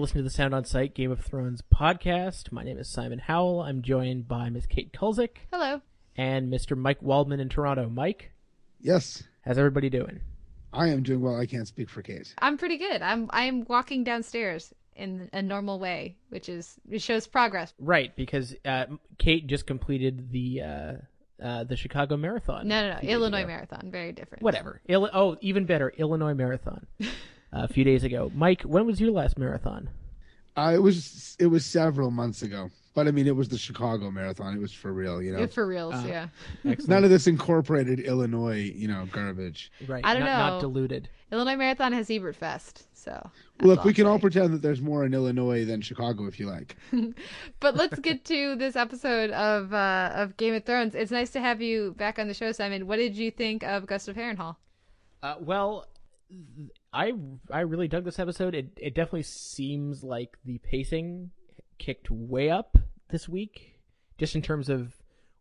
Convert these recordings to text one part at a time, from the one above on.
Hey, you're listening to the Sound on Sight Game of Thrones podcast. My name is Simon Howell. I'm joined by Miss Kate Kulzick Hello. and Mr. Mike Waldman in Toronto. Mike, Yes, how's everybody doing? I am doing well. I can't speak for Kate. I'm pretty good. I'm I'm walking downstairs in a normal way, which is it shows progress. Right, because uh, Kate just completed the uh, uh, the Chicago Marathon. No, no, no. a few days Illinois ago. Marathon, very different. Whatever. Illi- oh, even better, Illinois Marathon. a few days ago. Mike, when was your last marathon? Uh, it was it was several months ago, but I mean it was the Chicago Marathon. It was for real, you know. For reals, Uh, yeah. Excellent. None of this incorporated Illinois, you know, garbage. right. I don't not, Not diluted. Illinois Marathon has Ebert Fest, so. that's Look, we all can all pretend that there's more in Illinois than Chicago if you like. But let's get to this episode of uh, of Game of Thrones. It's nice to have you back on the show, Simon. What did you think of Ghost of Harrenhal? Uh, well, I I really dug this episode. It it definitely seems like the pacing kicked way up this week, just in terms of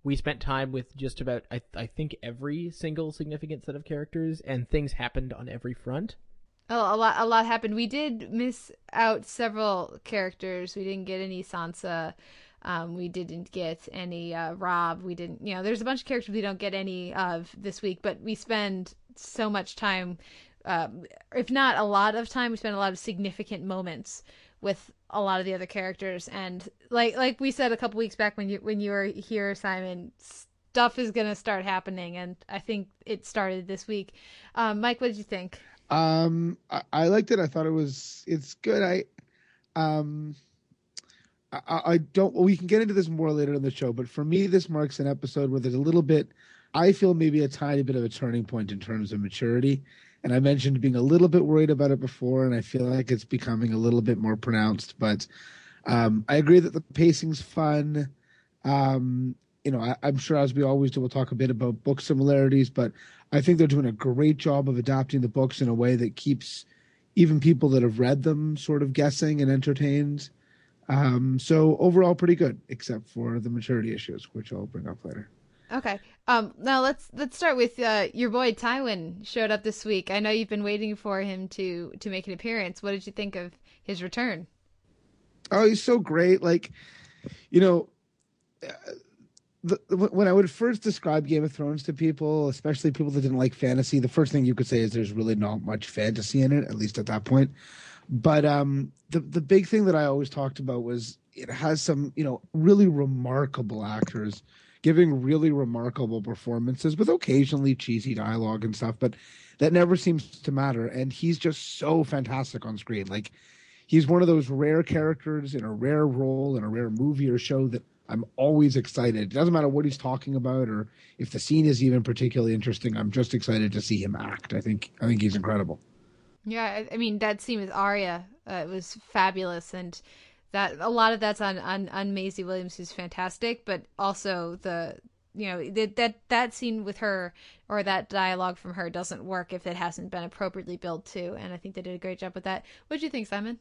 we spent time with just about I I think every single significant set of characters, and things happened on every front. Oh, a lot, a lot happened. We did miss out several characters. We didn't get any Sansa. Um, we didn't get any uh, Robb. We didn't, you know, there's a bunch of characters we don't get any of this week, but we spend so much time, um, if not a lot of time, we spend a lot of significant moments with a lot of the other characters. And like, like we said a couple weeks back when you when you were here, Simon, stuff is gonna start happening, and I think it started this week. Um, Mike, what did you think? Um, I, I liked it. I thought it was it's good. I um. I, I don't. We can get into this more later in the show, but for me, this marks an episode where there's a little bit. I feel maybe a tiny bit of a turning point in terms of maturity, and I mentioned being a little bit worried about it before, and I feel like it's becoming a little bit more pronounced. But um, I agree that the pacing's fun. Um, you know, I, I'm sure as we always do, we'll talk a bit about book similarities, but I think they're doing a great job of adapting the books in a way that keeps even people that have read them sort of guessing and entertained. Um, so overall, pretty good, except for the maturity issues, which I'll bring up later. Okay. Um. Now let's let's start with uh, your boy Tywin showed up this week. I know you've been waiting for him to to make an appearance. What did you think of his return? Oh, he's so great. Like, you know, uh, the, when I would first describe Game of Thrones to people, especially people that didn't like fantasy, the first thing you could say is there's really not much fantasy in it, at least at that point. But um, the the big thing that I always talked about was it has some, you know, really remarkable actors giving really remarkable performances with occasionally cheesy dialogue and stuff, but that never seems to matter. And he's just so fantastic on screen. Like he's one of those rare characters in a rare role in a rare movie or show that I'm always excited. It doesn't matter what he's talking about or if the scene is even particularly interesting. I'm just excited to see him act. I think I think he's incredible. Yeah, I, mean that scene with Arya uh, was fabulous, and that a lot of that's on on, on Maisie Williams, who's fantastic, but also the you know that that that scene with her or that dialogue from her doesn't work if it hasn't been appropriately built to, And I think they did a great job with that. What do you think, Simon?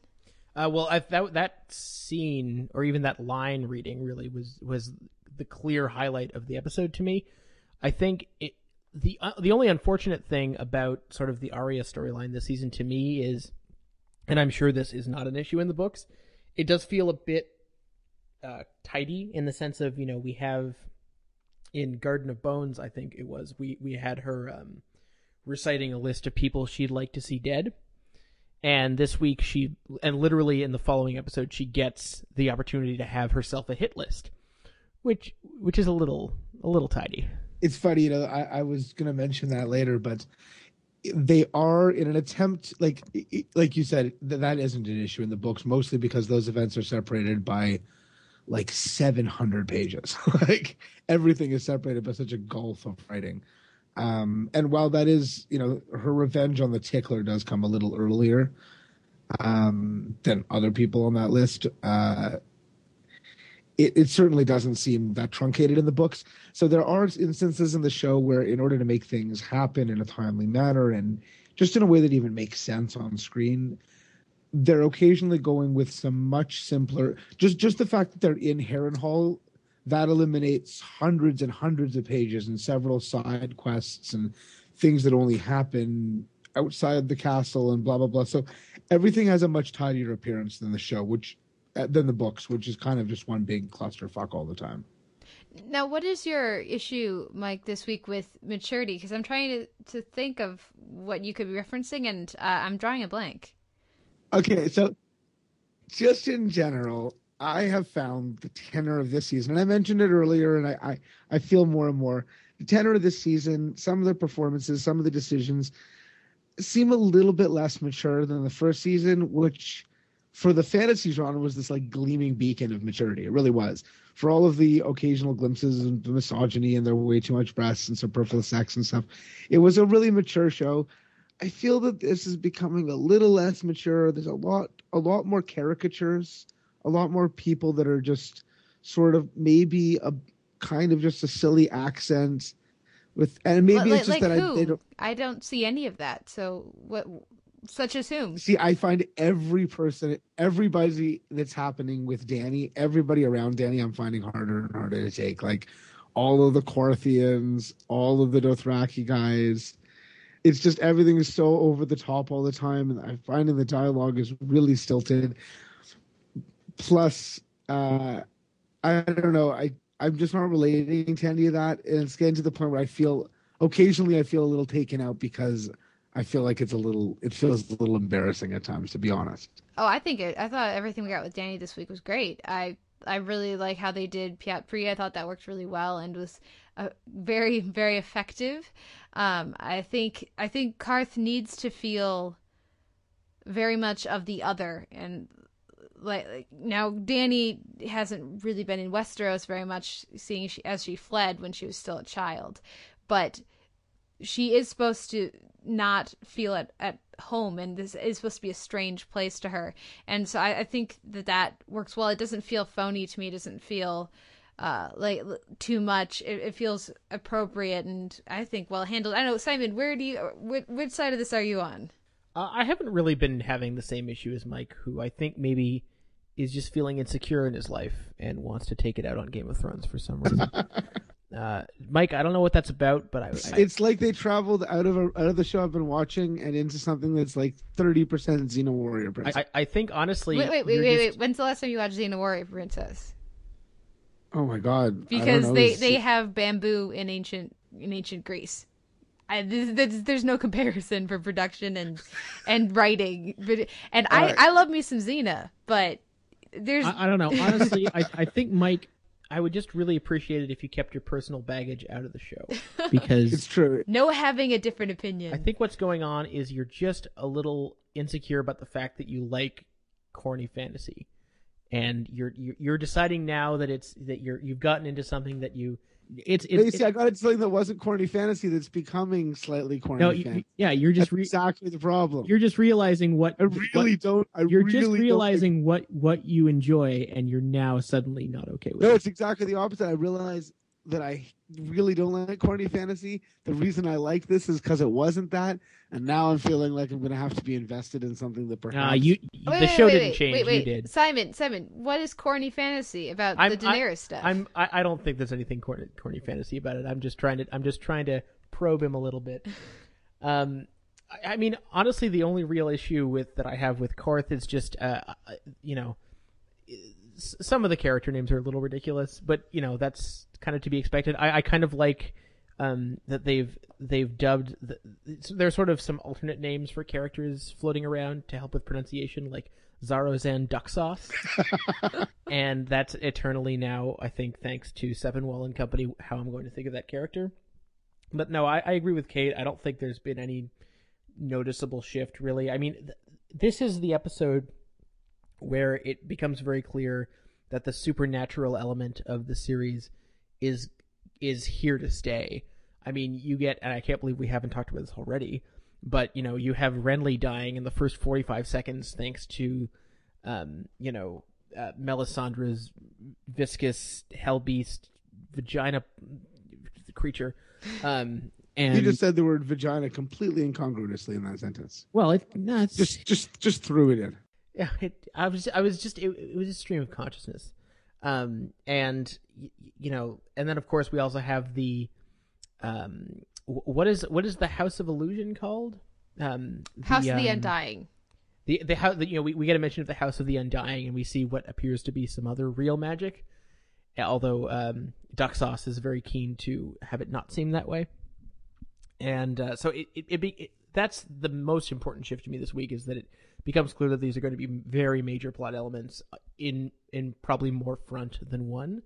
Uh, well, I, that that scene or even that line reading really was was the clear highlight of the episode to me. I think it the uh, the only unfortunate thing about sort of the Arya storyline this season to me is, and I'm sure this is not an issue in the books, it does feel a bit uh, tidy in the sense of you know we have in Garden of Bones I think it was we we had her um, reciting a list of people she'd like to see dead and this week she and literally in the following episode she gets the opportunity to have herself a hit list which which is a little a little tidy It's funny, you know. I, I was to mention that later, but they are in an attempt, like like you said, that that isn't an issue in the books, mostly because those events are separated by like 700 pages. like everything is separated by such a gulf of writing. Um, and while that is, you know, her revenge on the tickler does come a little earlier um, than other people on that list, uh, it, it certainly doesn't seem that truncated in the books. So there are instances in the show where, in order to make things happen in a timely manner and just in a way that even makes sense on screen, they're occasionally going with some much simpler. Just just the fact that they're in Harrenhal, that eliminates hundreds and hundreds of pages and several side quests and things that only happen outside the castle and blah blah blah. So everything has a much tidier appearance than the show, which than the books, which is kind of just one big clusterfuck all the time. Now, what is your issue, Mike, this week with maturity? Because I'm trying to, to think of what you could be referencing, and uh, I'm drawing a blank. Okay, so just in general, I have found the tenor of this season, and I mentioned it earlier, and I, I, I feel more and more the tenor of this season, some of the performances, some of the decisions seem a little bit less mature than the first season, which for the fantasy genre was this like gleaming beacon of maturity. It really was. For all of the occasional glimpses of the misogyny and their way too much breasts and superfluous sex and stuff, it was a really mature show. I feel that this is becoming a little less mature. There's a lot, a lot more caricatures, a lot more people that are just sort of maybe a kind of just a silly accent with, and maybe like, it's just like that who? I, don't I don't see any of that. So what? Such as whom? see. I find every person, everybody that's happening with Dany, everybody around Dany, I'm finding harder and harder to take. Like all of the Qarthians, all of the Dothraki guys. It's just everything is so over the top all the time, and I'm finding the dialogue is really stilted. Plus, uh, I don't know. I I'm just not relating to any of that, and it's getting to the point where I feel occasionally I feel a little taken out because I feel like it's a little it feels a little embarrassing at times, to be honest. Oh, I think it. I thought everything we got with Dany this week was great. I I really like how they did Pyat Pree. I thought that worked really well and was uh, very very effective. Um, I think I think Qarth needs to feel very much of the other and like, like now Dany hasn't really been in Westeros very much seeing she as she fled when she was still a child but she is supposed to not feel at, at home and this is supposed to be a strange place to her. And so I, I think that that works well. It doesn't feel phony to me. It doesn't feel uh like too much. It, it feels appropriate and i think well handled. I know simon where do you which, which side of this are you on? Uh, I haven't really been having the same issue as Mike, who I think maybe is just feeling insecure in his life and wants to take it out on Game of Thrones for some reason. uh, Mike, I don't know what that's about, but I, I It's like they traveled out of a, out of the show I've been watching and into something that's like thirty percent Xena Warrior Princess. I, I think honestly, wait wait wait wait, just- wait when's the last time you watched xena warrior princess oh my god! Because they it's- they have bamboo in ancient in ancient Greece. I, this, this, there's no comparison for production and and writing, but and I Alright. I love me some Xena, but there's I, I don't know. Honestly, I, I think Mike, I would just really appreciate it if you kept your personal baggage out of the show because it's true. no having a different opinion. I think what's going on is you're just a little insecure about the fact that you like corny fantasy, and you're you're, you're deciding now that it's that you're you've gotten into something that you it's But you it's, see, I got into something that wasn't corny fantasy that's becoming slightly corny. No, you, fantasy. yeah, you're just re- exactly the problem. you're just realizing what I really don't. I you're really just realizing what what you enjoy, and you're now suddenly not okay with No, it. it's exactly the opposite. I realize that I really don't like corny fantasy. The reason I like this is because it wasn't that, and now I'm feeling like I'm going to have to be invested in something that perhaps. Uh, you Wait, the wait, show wait, didn't wait, change, Wait, you wait. did. Simon, Simon, what is corny fantasy about I'm- the Daenerys stuff? I'm I, I don't think there's anything corny, corny fantasy about it. I'm just trying to I'm just trying to probe him a little bit. Um, I, I mean, honestly, the only real issue with that I have with Qarth is just uh, uh, you know, some of the character names are a little ridiculous, but you know that's kind of to be expected. I, I kind of like um, that they've they've dubbed the, there's sort of some alternate names for characters floating around to help with pronunciation, like Zarozan Duck Sauce, and that's eternally now. I think thanks to Sepinwall and Company, how I'm going to think of that character. But no, I, I agree with Kate. I don't think there's been any noticeable shift really. I mean, th- this is the episode where it becomes very clear that the supernatural element of the series is is here to stay. I mean, you get, and I can't believe we haven't talked about this already, but you know, you have Renly dying in the first forty-five seconds thanks to, um, you know, uh, Melisandre's viscous hell beast vagina creature, um, and You just said the word vagina completely incongruously in that sentence. Well, it, no, it's Just, just, just threw it in. yeah, it, I was I was just it, it was a stream of consciousness, um, and y- you know, and then of course we also have the, um, wh- what is what is the House of Illusion called? Um, House of the um, Undying. the the how the, you know we, we get a mention of the House of the Undying, and we see what appears to be some other real magic. Although um, Duck Sauce is very keen to have it not seem that way, and uh, so it it, it, be, it that's the most important shift to me this week is that it becomes clear that these are going to be very major plot elements in in probably more front than one.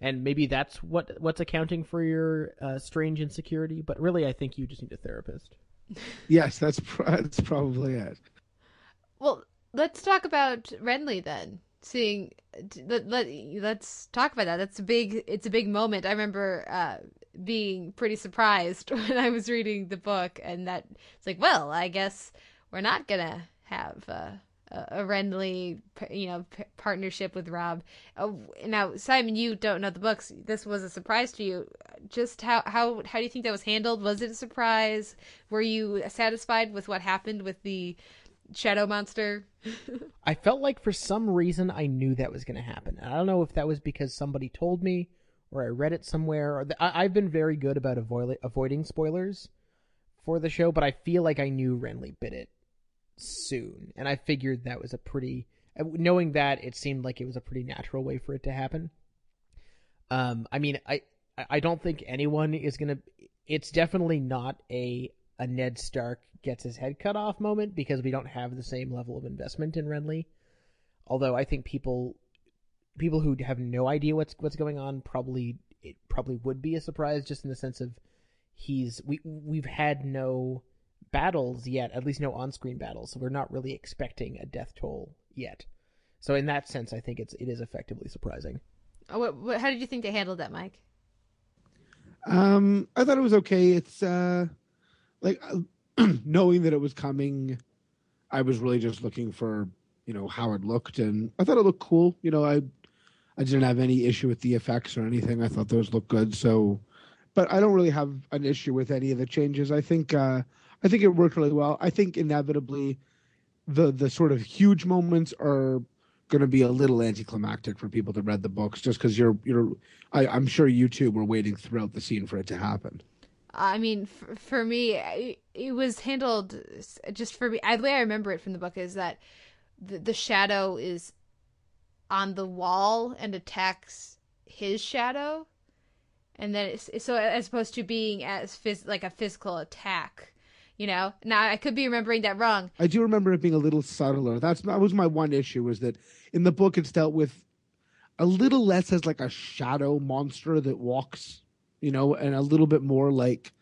And maybe that's what what's accounting for your uh, strange insecurity but really i think you just need a therapist. Yes that's that's probably it. Well let's talk about renly then seeing let, let, let's talk about that that's a big it's a big moment i remember uh, being pretty surprised when i was reading the book and that it's like well i guess we're not gonna have uh, a friendly you know, p- partnership with rob Uh, now, Simon, you don't know the books. This was a surprise to you. Just how how how do you think that was handled? Was it a surprise? Were you satisfied with what happened with the shadow monster? I felt like for some reason I knew that was going to happen. I don't know if that was because somebody told me or I read it somewhere. Or the, I, have been very good about avoid, avoiding spoilers for the show, but I feel like I knew Renly bit it soon, and I figured that was a pretty. Uh, knowing that, it seemed like it was a pretty natural way for it to happen. Um, I mean, I I don't think anyone is gonna. It's definitely not a a Ned Stark gets his head cut off moment because we don't have the same level of investment in Renly. Although I think people people who have no idea what's what's going on probably it probably would be a surprise just in the sense of he's we we've had no battles yet, at least no on-screen battles. So we're not really expecting a death toll yet. So in that sense, I think it's it is effectively surprising. Oh, what, what, how did you think they handled that, Mike? Um, I thought it was okay. It's uh, like uh, knowing that it was coming, I was really just looking for you know how it looked, and I thought it looked cool. You know, I I didn't have any issue with the effects or anything. I thought those looked good. So, but I don't really have an issue with any of the changes. I think uh, I think it worked really well. I think inevitably the the sort of huge moments are going to be a little anticlimactic for people that read the books, just because you're you're. I, I'm sure you two were waiting throughout the scene for it to happen. I mean, for, for me, it, was handled just for me. the way I remember it from the book is that the, the shadow is on the wall and attacks his shadow, and then so as opposed to being as phys- like a physical attack you know, now I could be remembering that wrong. I do remember it being a little subtler. That's that was my one issue was that in the book it's dealt with a little less as like a shadow monster that walks, you know, and a little bit more like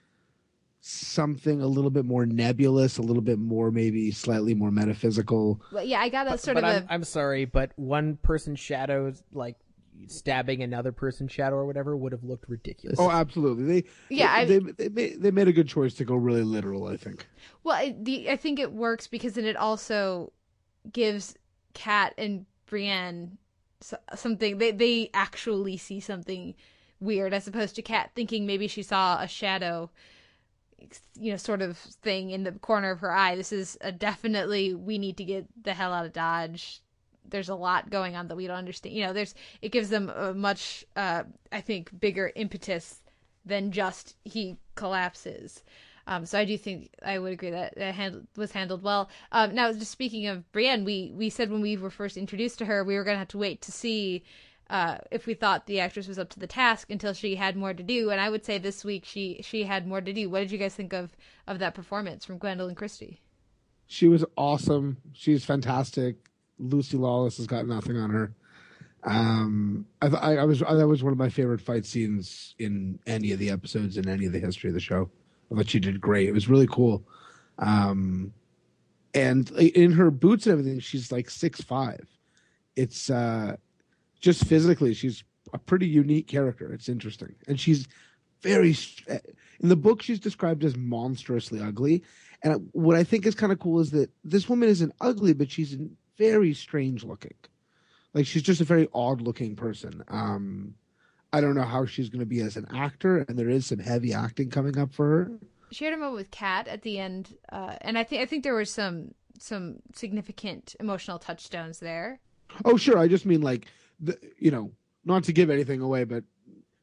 something a little bit more nebulous, a little bit more maybe slightly more metaphysical. Well, yeah, I got a but, sort but of I'm, a. I'm sorry, but one person shadows like stabbing another person's shadow or whatever would have looked ridiculous. Oh, absolutely. They yeah, they, I, they, they, made, they made a good choice to go really literal. I think. Well, I, the I think it works because then it also gives Kat and Brienne something they they actually see something weird as opposed to Kat thinking maybe she saw a shadow you know sort of thing in the corner of her eye this is a definitely we need to get the hell out of dodge there's a lot going on that we don't understand. You know, there's it gives them a much uh, I think bigger impetus than just he collapses. Um, so I do think I would agree that that hand, was handled well. Um, now, just speaking of Brienne, we we said when we were first introduced to her, we were going to have to wait to see uh, if we thought the actress was up to the task until she had more to do. And I would say this week she she had more to do. What did you guys think of of that performance from Gwendoline Christie? She was awesome. She's fantastic. Lucy Lawless has got nothing on her. Um, I, I, I was I, that was one of my favorite fight scenes in any of the episodes in any of the history of the show. I thought she did great. It was really cool. Um, and in her boots and everything, she's like six five. It's uh, just physically, she's a pretty unique character. It's interesting, and she's very in the book. She's described as monstrously ugly, and what I think is kind of cool is that this woman isn't ugly, but she's very strange looking. Like she's just a very odd looking person. Um, I don't know how she's going to be as an actor, and there is some heavy acting coming up for her. She had a moment with Kat at the end, uh, and I think I think there were some some significant emotional touchstones there. Oh, sure. I just mean like the, you know, not to give anything away, but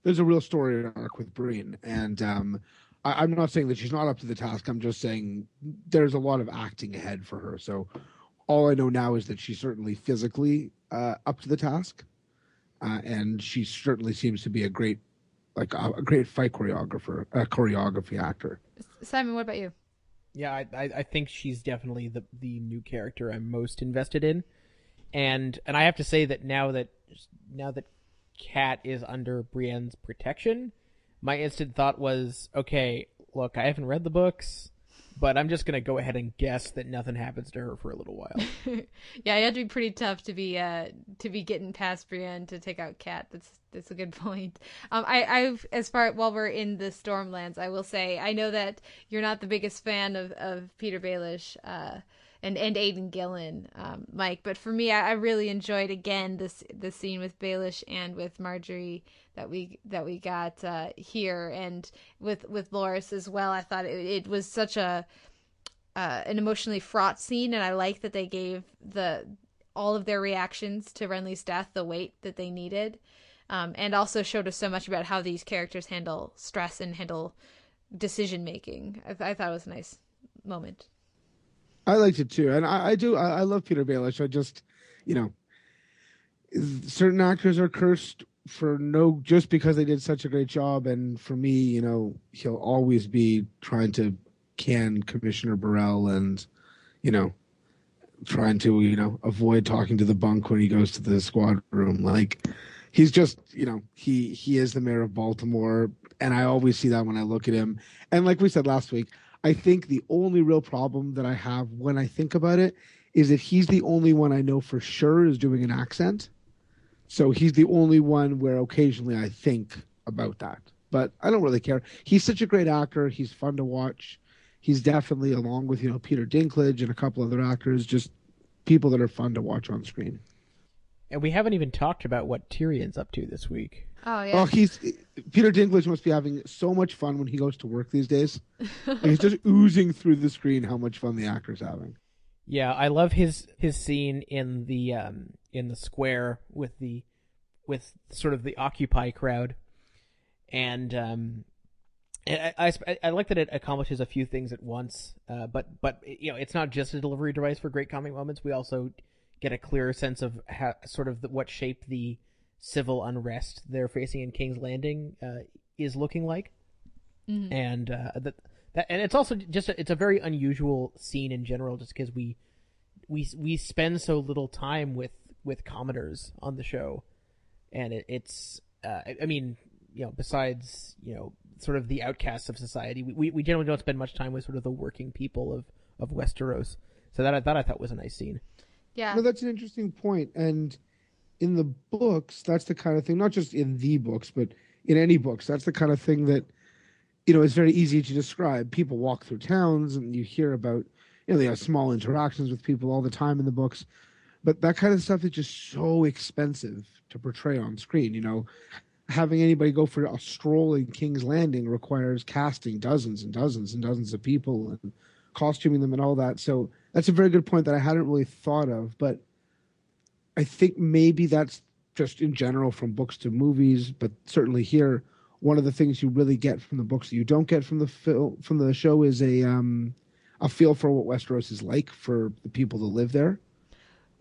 there's a real story arc with Brienne, and um, I, am not saying that she's not up to the task. I'm just saying there's a lot of acting ahead for her. So all I know now is that she's certainly physically uh, up to the task, uh, and she certainly seems to be a great, like a, a great fight choreographer, a choreography actor. Simon, what about you? Yeah, I, I, I think she's definitely the the new character I'm most invested in, and and I have to say that now that now that Kat is under Brienne's protection, my instant thought was, okay, look, I haven't read the books, but I'm just gonna go ahead and guess that nothing happens to her for a little while. yeah, it had to be pretty tough to be uh to be getting past Brienne to take out Cat. That's that's a good point. Um, I I've as far while we're in the Stormlands, I will say I know that you're not the biggest fan of of Petyr Baelish. Uh, and and Aidan Gillen, um, Mike. But for me, I, I, really enjoyed again this the scene with Baelish and with Margaery that we that we got uh, here, and with with Loras as well. I thought it, it was such a uh, an emotionally fraught scene, and I like that they gave the all of their reactions to Renly's death the weight that they needed, um, and also showed us so much about how these characters handle stress and handle decision making. I, I thought it was a nice moment. I liked it too, and I, I do. I, I, love Petyr Baelish. I just, you know, certain actors are cursed for no just because they did such a great job, and for me, you know, he'll always be trying to can Commissioner Burrell and, you know, trying to you know avoid talking to the bunk when he goes to the squad room. Like, he's just you know he he is the mayor of Baltimore, and I always see that when I look at him. And like we said last week, I think the only real problem that I have when I think about it is that he's the only one I know for sure is doing an accent. So he's the only one where occasionally I think about that. But I don't really care. He's such a great actor. He's fun to watch. He's definitely, along with, you know, Peter Dinklage and a couple other actors, just people that are fun to watch on screen. And we haven't even talked about what Tyrion's up to this week. Oh yeah. Oh, he's Peter Dinklage must be having so much fun when he goes to work these days. he's just oozing through the screen how much fun the actor's having. Yeah, I love his his scene in the um in the square with the with sort of the Occupy crowd, and um, I, I, I like that it accomplishes a few things at once. Uh, but but you know, it's not just a delivery device for great comic moments. We also get a clearer sense of how, sort of the, what shape the civil unrest they're facing in King's Landing uh, is looking like, mm-hmm. and uh, that that and it's also just a, it's a very unusual scene in general, just because we we we spend so little time with with commoners on the show, and it, it's uh, I mean you know besides you know sort of the outcasts of society, we we generally don't spend much time with sort of the working people of of Westeros. So that I that I thought was a nice scene. Yeah. No, that's an interesting point. And in the books, that's the kind of thing, not just in the books, but in any books, that's the kind of thing that, you know, is very easy to describe. People walk through towns and you hear about, you know, they have small interactions with people all the time in the books. But that kind of stuff is just so expensive to portray on screen. You know, having anybody go for a stroll in King's Landing requires casting dozens and dozens and dozens of people and costuming them and all that. So that's a very good point that I hadn't really thought of. But I think maybe that's just in general from books to movies, but certainly here, one of the things you really get from the books that you don't get from the film from the show is a um, a feel for what Westeros is like for the people that live there.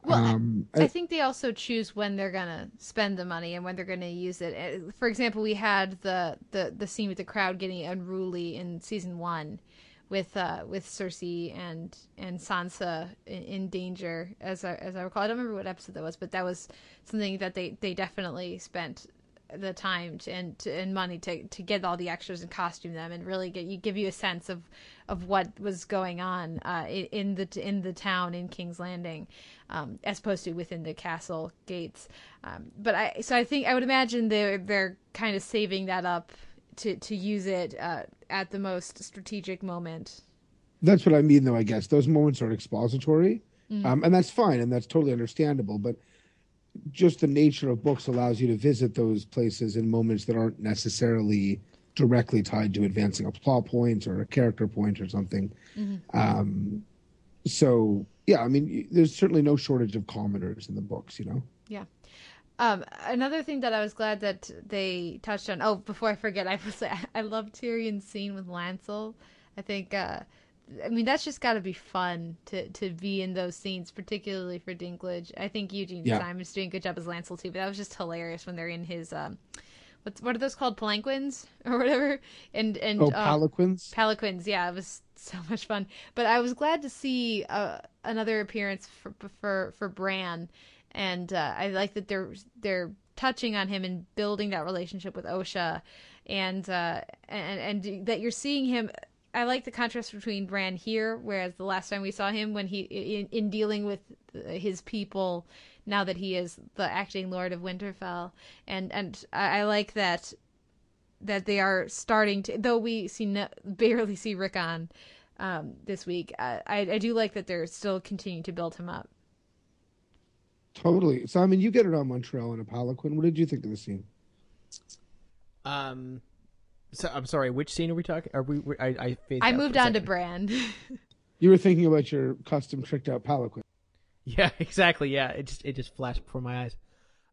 Well, um, I, I, think they also choose when they're gonna spend the money and when they're gonna use it. Uh, for example, we had the the the scene with the crowd getting unruly in season one, with uh, with Cersei and and Sansa in, in, danger, as I as I recall. I don't remember what episode that was, but that was something that they they definitely spent the time to, and to, and money to to get all the extras and costume them and really get you give you a sense of of what was going on uh, in, in, the in the town in King's Landing, um, as opposed to within the castle gates. Um, but I so I think I would imagine they're they're kind of saving that up to to use it uh, at the most strategic moment. That's what I mean, though. I guess those moments are expository, mm-hmm. um, and that's fine, and that's totally understandable. But just the nature of books allows you to visit those places in moments that aren't necessarily directly tied to advancing a plot point or a character point or something. Mm-hmm. Um, so yeah, I mean, there's certainly no shortage of commoners in the books, you know. Yeah. Um, another thing that I was glad that they touched on. Oh, before I forget, I was I love Tyrion's scene with Lancel. I think uh, I mean, that's just got to be fun to to be in those scenes, particularly for Dinklage. I think Eugene Yeah. Simon's doing a good job as Lancel too, but that was just hilarious when they're in his um, what's what are those called, palanquins or whatever, and and Oh, uh, Palanquins. Palanquins, yeah, it was so much fun. But I was glad to see uh, another appearance for for for Bran, and uh, I like that they're they're touching on him and building that relationship with Osha, and uh, and and that you're seeing him. I like the contrast between Bran here, whereas the last time we saw him when he in, in dealing with his people, now that he is the acting Lord of Winterfell, and and I, like that that they are starting to though we see no, barely see Rickon um, this week I, I I do like that they're still continuing to build him up Totally. Simon, you get it on Montreal and a Palanquin. What did you think of the scene? Um, so I'm sorry. Which scene are we talking? Are we? I I, I moved on to. Bran You were thinking about your custom tricked out Palanquin. Yeah, exactly. Yeah, it just it just flashed before my eyes.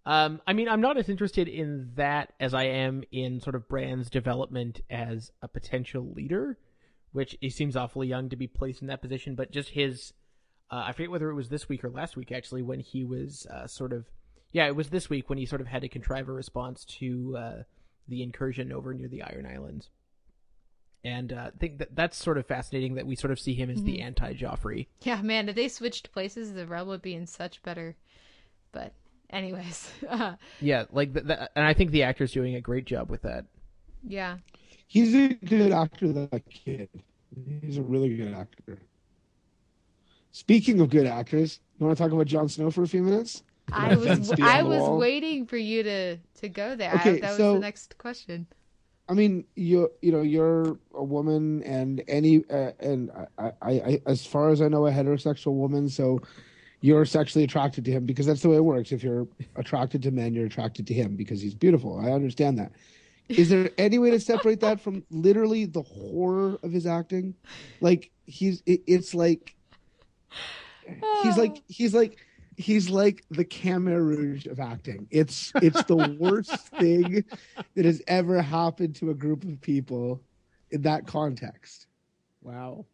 Um, I mean, I'm not as interested in that as I am in sort of Bran's development as a potential leader, which he seems awfully young to be placed in that position. But just his, uh, I forget whether it was this week or last week actually, when he was uh, sort of, yeah, it was this week when he sort of had to contrive a response to uh, the incursion over near the Iron Islands. And uh, I think that that's sort of fascinating that we sort of see him as the anti Joffrey. yeah man if they switched places the realm would be in such better but anyways uh, Yeah, like th- th- and I think the actor's doing a great job with that. yeah He's a good actor, that kid. He's a really good actor. Speaking of good actors, you want to talk about Jon Snow for a few minutes? I was I was wall. waiting for you to to go there Okay, I, that was so- the next question I mean, you you know, you're a woman, and any uh, and I, I, I, as far as I know, a heterosexual woman. So you're sexually attracted to him because that's the way it works. If you're attracted to men, you're attracted to him because he's beautiful. I understand that. Is there any way to separate that from literally the horror of his acting? Like he's, it, it's like he's like oh. he's like he's like the Khmer Rouge of acting. It's it's the worst thing that has ever happened to a group of people in that context. Wow.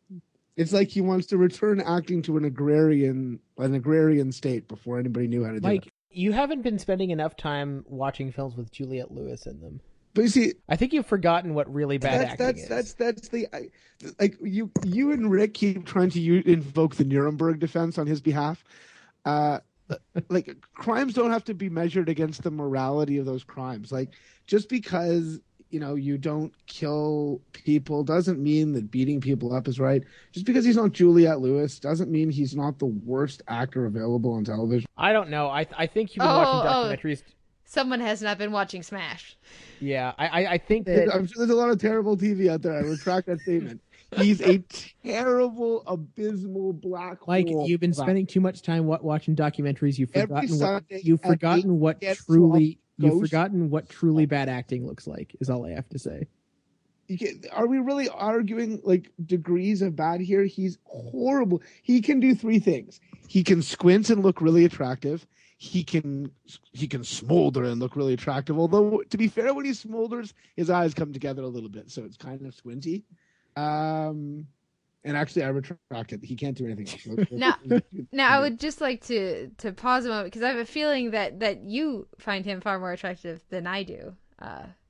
It's like he wants to return acting to an agrarian an agrarian state before anybody knew how to do Mike, it. you haven't been spending enough time watching films with Juliette Lewis in them. But you see, I think you've forgotten what really bad that's acting that's is. that's that's the I, like you you and Rick keep trying to u- invoke the Nuremberg defense on his behalf. Uh, like crimes don't have to be measured against the morality of those crimes. Like just because you know you don't kill people doesn't mean that beating people up is right. Just because he's not Juliette Lewis doesn't mean he's not the worst actor available on television. I don't know. I I think you've been Oh, watching oh. Documentaries. someone has not been watching Smash Yeah, I I, I think that I'm sure there's a lot of terrible TV out there. I retract that statement. He's a terrible, abysmal black Like you've been of spending too much time watching documentaries. You've forgotten what you've forgotten what truly you've forgotten what truly bad acting looks like. Is all I have to say. You get- Are we really arguing like degrees of bad here? He's horrible. He can do three things. He can squint and look really attractive. He can he can smolder and look really attractive. Although to be fair, when he smolders, his eyes come together a little bit, so it's kind of squinty. Um, and actually, I retract it. He can't do anything else. Now- Now, I would just like to to pause a moment because I have a feeling that that you find him far more attractive than I do.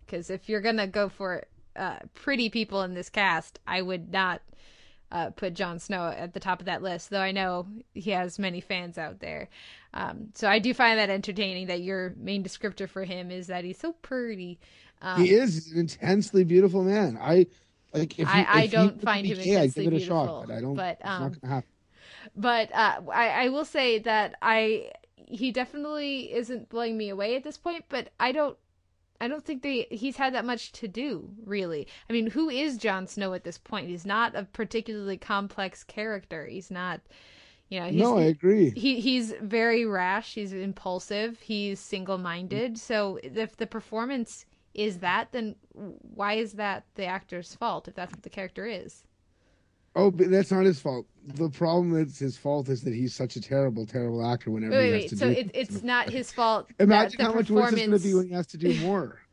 Because if you're gonna go for uh, pretty people in this cast, I would not uh, put Jon Snow at the top of that list. Though I know he has many fans out there. Um, so I do find that entertaining. That your main descriptor for him is that he's so pretty. Um, he is an intensely beautiful man. I like. If I- he, I if don't find him gay, intensely give it a shot, beautiful, but I don't. but, um, not gonna happen. but uh, I, I will say that I he definitely isn't blowing me away at this point. But I don't I don't think they he's had that much to do really. I mean, who is Jon Snow at this point? He's not a particularly complex character. He's not, you know, he's, no, I agree. he he's very rash. He's impulsive. He's single minded. So if the performance is that, then why is that the actor's fault? If that's what the character is. Oh, but that's not his fault. The problem that's his fault is that he's such a terrible, terrible actor whenever Wait, he wait, has wait. to So do. it, it's not his fault. Imagine that the how much worse it's going to be when he has to do more.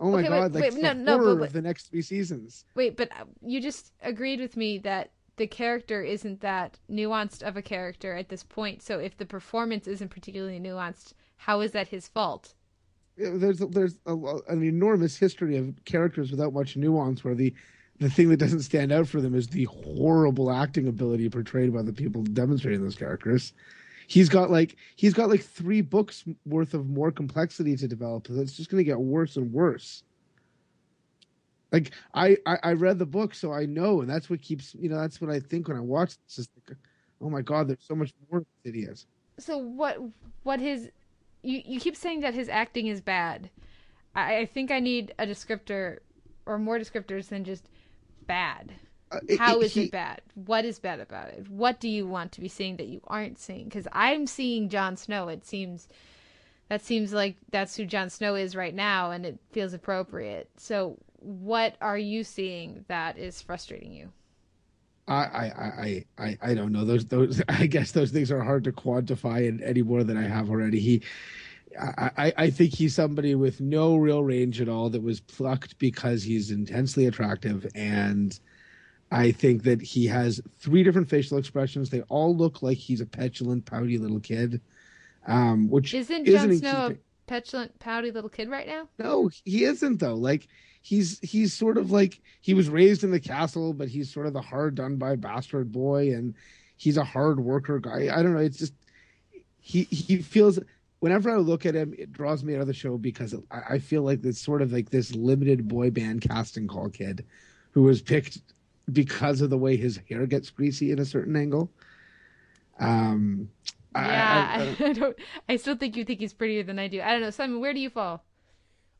Oh my Okay, wait, god! Like wait, the no, no, but wait. of the next three seasons. Wait, but uh, you just agreed with me that the character isn't that nuanced of a character at this point. So if the performance isn't particularly nuanced, how is that his fault? there's there's a, an enormous history of characters without much nuance where the the thing that doesn't stand out for them is the horrible acting ability portrayed by the people demonstrating those characters. He's got like he's got like three books worth of more complexity to develop it's just going to get worse and worse. Like I, I i read the book so i know and that's what keeps you know that's what i think when i watch this like, oh my god there's so much more that he is So what what his you you keep saying that his acting is bad. I, I think I need a descriptor or more descriptors than just bad. Uh, How is he- it bad? What is bad about it? What do you want to be seeing that you aren't seeing? Because I'm seeing Jon Snow. It seems that seems like that's who Jon Snow is right now, and it feels appropriate. So, what are you seeing that is frustrating you? I, I, I, I, I don't know. Those, those, I guess those things are hard to quantify and any more than I have already. He, I, I, think he's somebody with no real range at all that was plucked because he's intensely attractive. And I think that he has three different facial expressions. They all look like he's a petulant, pouty little kid. Um, which Isn't Jon Snow a petulant, pouty little kid right now? No, he isn't though. Like he's he's sort of like he was raised in the castle, but he's sort of the hard done by bastard boy, and he's a hard worker guy. I don't know. It's just he he feels. Whenever I look at him, it draws me out of the show because I, I feel like it's sort of like this limited boy band casting call kid who was picked because of the way his hair gets greasy in a certain angle. Um, I- I- Yeah, I- I, don't. I still think you think he's prettier than I do. I don't know, Simon. Where do you fall?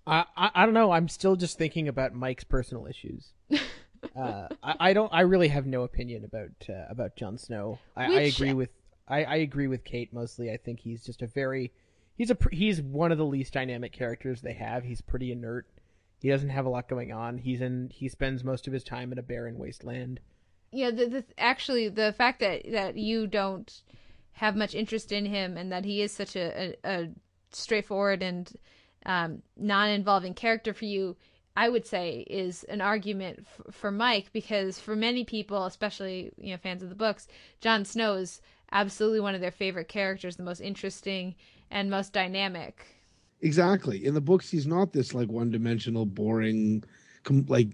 I, I I don't know. I'm still just thinking about Mike's personal issues. uh, I, I don't. I really have no opinion about uh, about Jon Snow. I, I agree with. I, I agree with Kate mostly. I think he's just a very. He's a he's one of the least dynamic characters they have. He's pretty inert. He doesn't have a lot going on. He's in. He spends most of his time in a barren wasteland. Yeah, the, the actually the fact that that you don't have much interest in him and that he is such a a, a straightforward and um, non-involving character for you, I would say is an argument f- for Mike because for many people, especially you know fans of the books, Jon Snow is absolutely one of their favorite characters, the most interesting and most dynamic. Exactly. In the books, he's not this like one dimensional, boring, com- like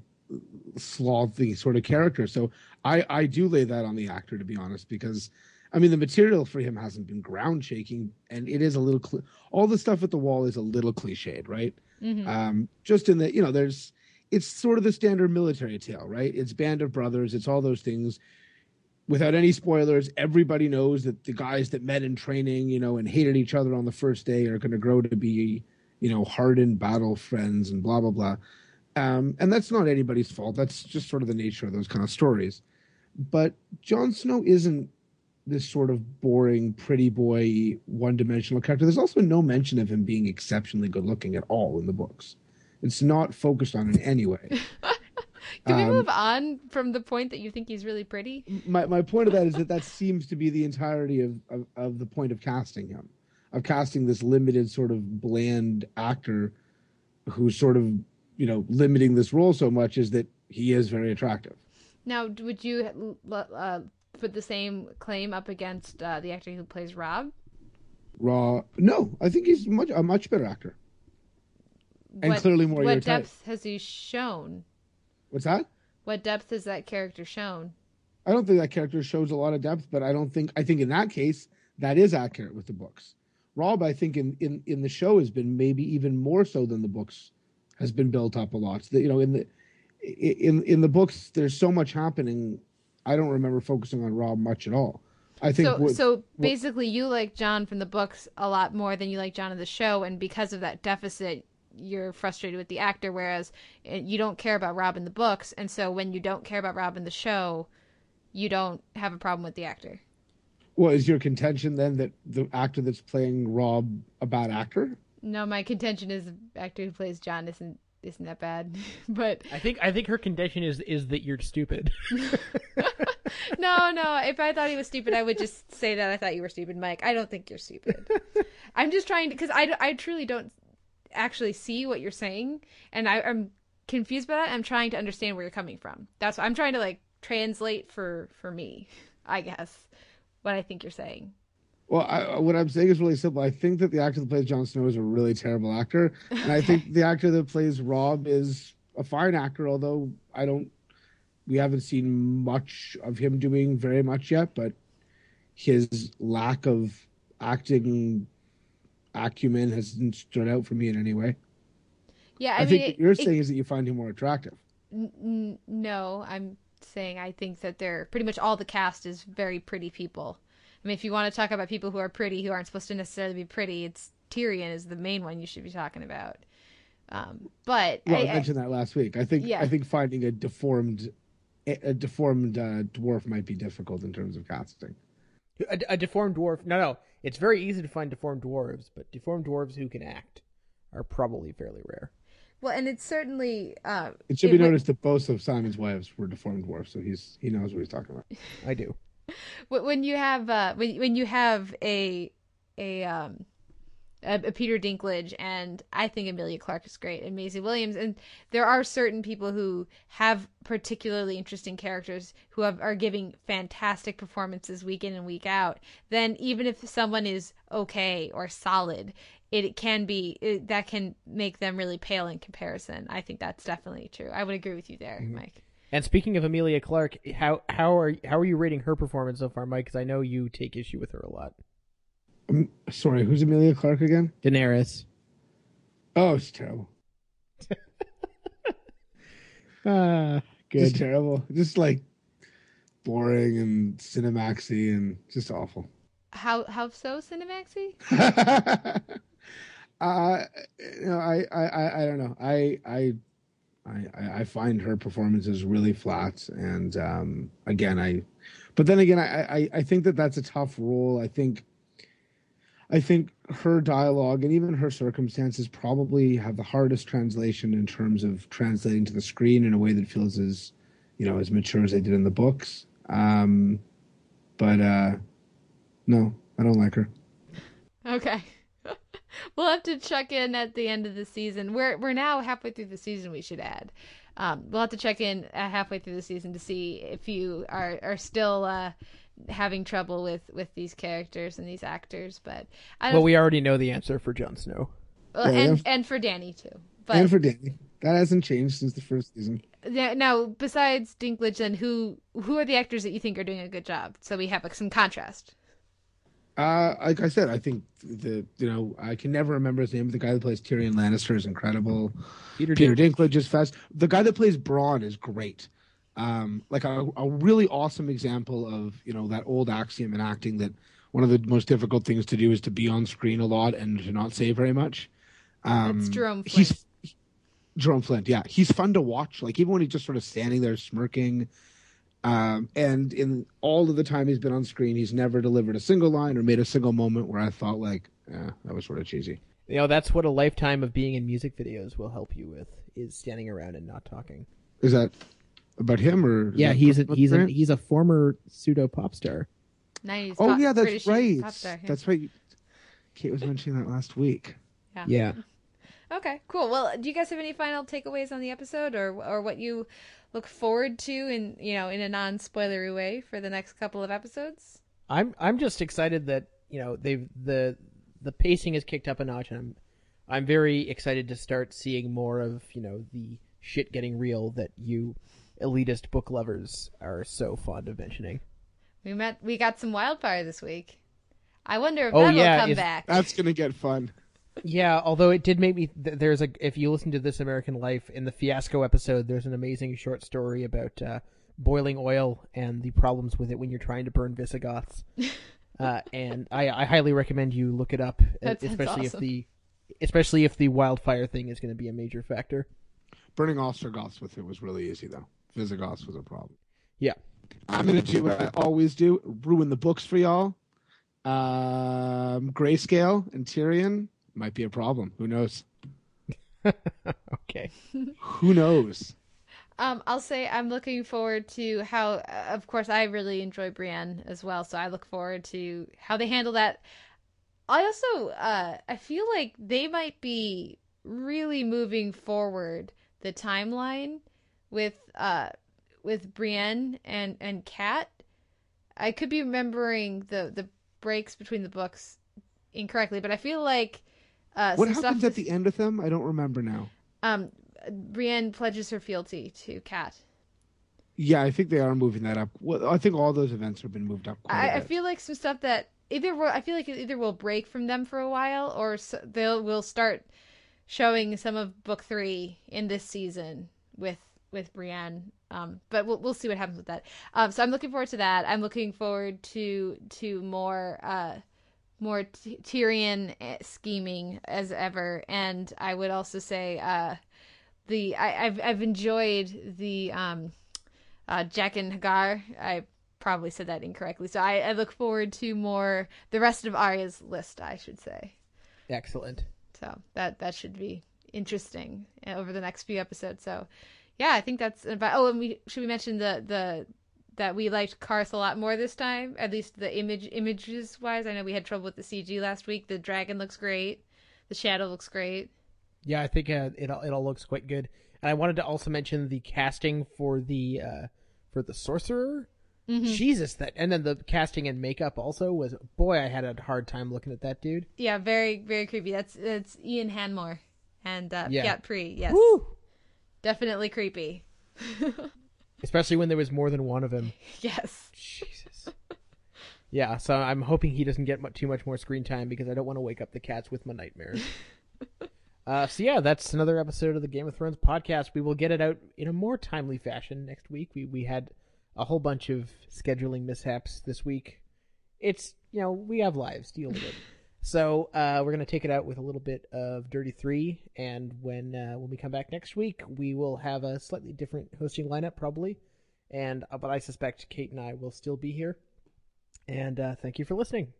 slothy sort of character. So I I do lay that on the actor to be honest, because I mean the material for him hasn't been ground shaking, and it is a little cl- all the stuff at the wall is a little cliched, right? Mhm. Um, just in that you know there's it's sort of the standard military tale, right? It's band of brothers, it's all those things. Without any spoilers, everybody knows that the guys that met in training, you know, and hated each other on the first day are going to grow to be, you know, hardened battle friends and blah blah blah. Um, and that's not anybody's fault. That's just sort of the nature of those kind of stories. But Jon Snow isn't this sort of boring, pretty boy, one dimensional character. There's also no mention of him being exceptionally good looking at all in the books. It's not focused on in any way. Can we Um, move on from the point that you think he's really pretty? my my point of that is that that seems to be the entirety of, of, of the point of casting him, of casting this limited sort of bland actor, who's sort of you know limiting this role so much is that he is very attractive. Now, would you uh, put the same claim up against uh, the actor who plays Robb? Raw, no, I think he's much a much better actor. And what, clearly more What your type. depth has he shown? What's that? What depth is that character shown? I don't think that character shows a lot of depth, but I don't think I think in that case that is accurate with the books. Robb, I think in in in the show has been maybe even more so than the books has been built up a lot. So that, you know, in the in in the books, there's so much happening. I don't remember focusing on Robb much at all. I think So, what- so basically, you like Jon from the books a lot more than you like Jon in the show, and because of that deficit, you're frustrated with the actor. Whereas uh, you don't care about Robb in the books, and so when you don't care about Robb in the show, you don't have a problem with the actor. well, is your contention then that the actor that's playing Robb a bad actor? No, my contention is the actor who plays Jon isn't isn't that bad, but I think I think her contention is is that you're stupid. no, no. If I thought he was stupid, I would just say that I thought you were stupid, Mike. I don't think you're stupid. I'm just trying to, because I, I truly don't actually see what you're saying, and I, I'm confused by that. I'm trying to understand where you're coming from. That's what I'm trying to like translate for for me. I guess what I think you're saying. Well, I, uh, what I'm saying is really simple. I think that the actor that plays Jon Snow is a really terrible actor, and I think the actor that plays Robb is a fine actor. Although I don't, we haven't seen much of him doing very much yet. But his lack of acting acumen hasn't stood out for me in any way. Yeah, I, I, mean, think it- what you're it- saying is that you find him more attractive. N- no, I'm saying I think that they're pretty much all the cast is very pretty people. I mean, if you want to talk about people who are pretty who aren't supposed to necessarily be pretty, it's Tyrion is the main one you should be talking about. Um, but Well, I, I, I- mentioned that last week. I think Yeah. I think finding a deformed a a deformed uh, dwarf might be difficult in terms of casting. A, a deformed dwarf. No, no. It's very easy to find deformed dwarves, but deformed dwarves who can act are probably fairly rare. well, and it's certainly uh, It should be would- noticed that both of Simon's wives were deformed dwarfs, so he's he knows what he's talking about. I do. When you have uh, when when you have a a um a, a Peter Dinklage and I think Emilia Clarke is great and Maisie Williams and there are certain people who have particularly interesting characters who have, are giving fantastic performances week in and week out. Then even if someone is okay or solid it can be it, that can make them really pale in comparison. I think that's definitely true. I would agree with you there mm-hmm. Mike. And speaking of Emilia Clarke, how how are how are you rating her performance so far, Mike? Because I know you take issue with her a lot. Um, sorry, who's Emilia Clarke again? Daenerys. Oh, it's terrible. Ah, Just good. terrible. Just like boring and cinemaxy and just awful. how how so Cinemaxy uh, you know, I, I, I, I don't know. I, I, I, I find her performances really flat, and um, again, I, but then again, I, I, I think that that's a tough role. I think, I think her dialogue and even her circumstances probably have the hardest translation in terms of translating to the screen in a way that feels as, you know, as mature as they did in the books. Um, but uh, no, I don't like her. Okay. we'll have to check in at the end of the season. We're we're now halfway through the season. We should add. Um, we'll have to check in uh, halfway through the season to see if you are are still uh, having trouble with with these characters and these actors. But I don't. Well, we already know the answer for Jon Snow. well, Yeah, and yeah. and for Dany too. But and for Dany, that hasn't changed since the first season. yeah, now besides Dinklage, then who who are the actors that you think are doing a good job? So we have like some contrast. Uh, like I said, I think the you know I can never remember his name. But the guy that plays Tyrion Lannister is incredible. Peter, Peter Dinklage. Dinklage is fast. The guy that plays Bronn is great. Um, like a, a really awesome example of you know that old axiom in acting that one of the most difficult things to do is to be on screen a lot and to not say very much. Um, That's Jerome He's Jerome Flynn. Yeah, he's fun to watch. Like even when he's just sort of standing there smirking. Um, and in all of the time he's been on screen, he's never delivered a single line or made a single moment where I thought like, yeah, that was sort of cheesy. You know, that's what a lifetime of being in music videos will help you with: is standing around and not talking. Is that about him or? Yeah, he's a he's a he's a former pseudo pop star. Nineties. Oh yeah, that's British right. star, yeah. That's right. Kate was mentioning that last week. Yeah. Yeah. Okay, cool. Well, do you guys have any final takeaways on the episode, or or what you look forward to in you know in a non spoilery way for the next couple of episodes? I'm I'm just excited that you know they've the the pacing is kicked up a notch, and I'm I'm very excited to start seeing more of you know the shit getting real that you elitist book lovers are so fond of mentioning. We met. We got some wildfire this week. I wonder if Oh, that'll come is- back. That's gonna get fun. Yeah, although it did make me. Th- there's a if you listen to This American Life in the Fiasco episode, there's an amazing short story about uh, boiling oil and the problems with it when you're trying to burn Visigoths. uh, and I, I highly recommend you look it up, That especially awesome. if the especially if the wildfire thing is going to be a major factor. Burning Ostrogoths with it was really easy though. Visigoths was a problem. Yeah. I'm gonna do what I always do: ruin the books for y'all. Um, Greyscale and Tyrion might be a problem. Who knows? Okay. Who knows? Um, I'll say I'm looking forward to how, uh, of course, I really enjoy Brienne as well, so I look forward to how they handle that. I also, uh, I feel like they might be really moving forward the timeline with, uh, with Brienne and and Cat. I could be remembering the the breaks between the books incorrectly, but I feel like uh, What happens at the end with them? I don't remember now. um Brienne pledges her fealty to Cat. Yeah, I think they are moving that up. Well, I think all those events have been moved up. Quite a I, I bit. I feel like some stuff that either will, I feel like it either will break from them for a while or they'll will start showing some of book three in this season with with Brienne. Um, but we'll we'll see what happens with that. Um, so I'm looking forward to that. I'm looking forward to to more uh more T- Tyrion eh, scheming as ever, and I would also say uh the I, I've I've enjoyed the um uh, Jaqen H'ghar. I probably said that incorrectly. So I, I look forward to more the rest of Arya's list, I should say. Excellent. So that that should be interesting uh, over the next few episodes. So yeah, I think that's about. Oh, and we should we mention the the that we liked Qarth a lot more this time, at least the image images wise. I know we had trouble with the CG last week. The dragon looks great. The shadow looks great. Yeah, I think uh, it all- it all looks quite good. And I wanted to also mention the casting for the uh, for the sorcerer. Mm-hmm. Jesus, that and then the casting and makeup also was boy. I had a hard time looking at that dude. Yeah, very very creepy. That's that's Ian Hanmore and uh, Yeah. Pyat Pree. Yes, Woo! Definitely creepy. Especially when there was more than one of him. Yes. Jesus. Yeah, so I'm hoping he doesn't get too much more screen time because I don't want to wake up the cats with my nightmares. uh, so yeah, that's another episode of the Game of Thrones podcast. We will get it out in a more timely fashion next week. We we had a whole bunch of scheduling mishaps this week. It's you know we have lives, deal with it. So uh, we're gonna take it out with a little bit of Dirty Three, and when uh, when we come back next week, we will have a slightly different hosting lineup probably, and uh, but I suspect Kate and I will still be here. And uh, thank you for listening.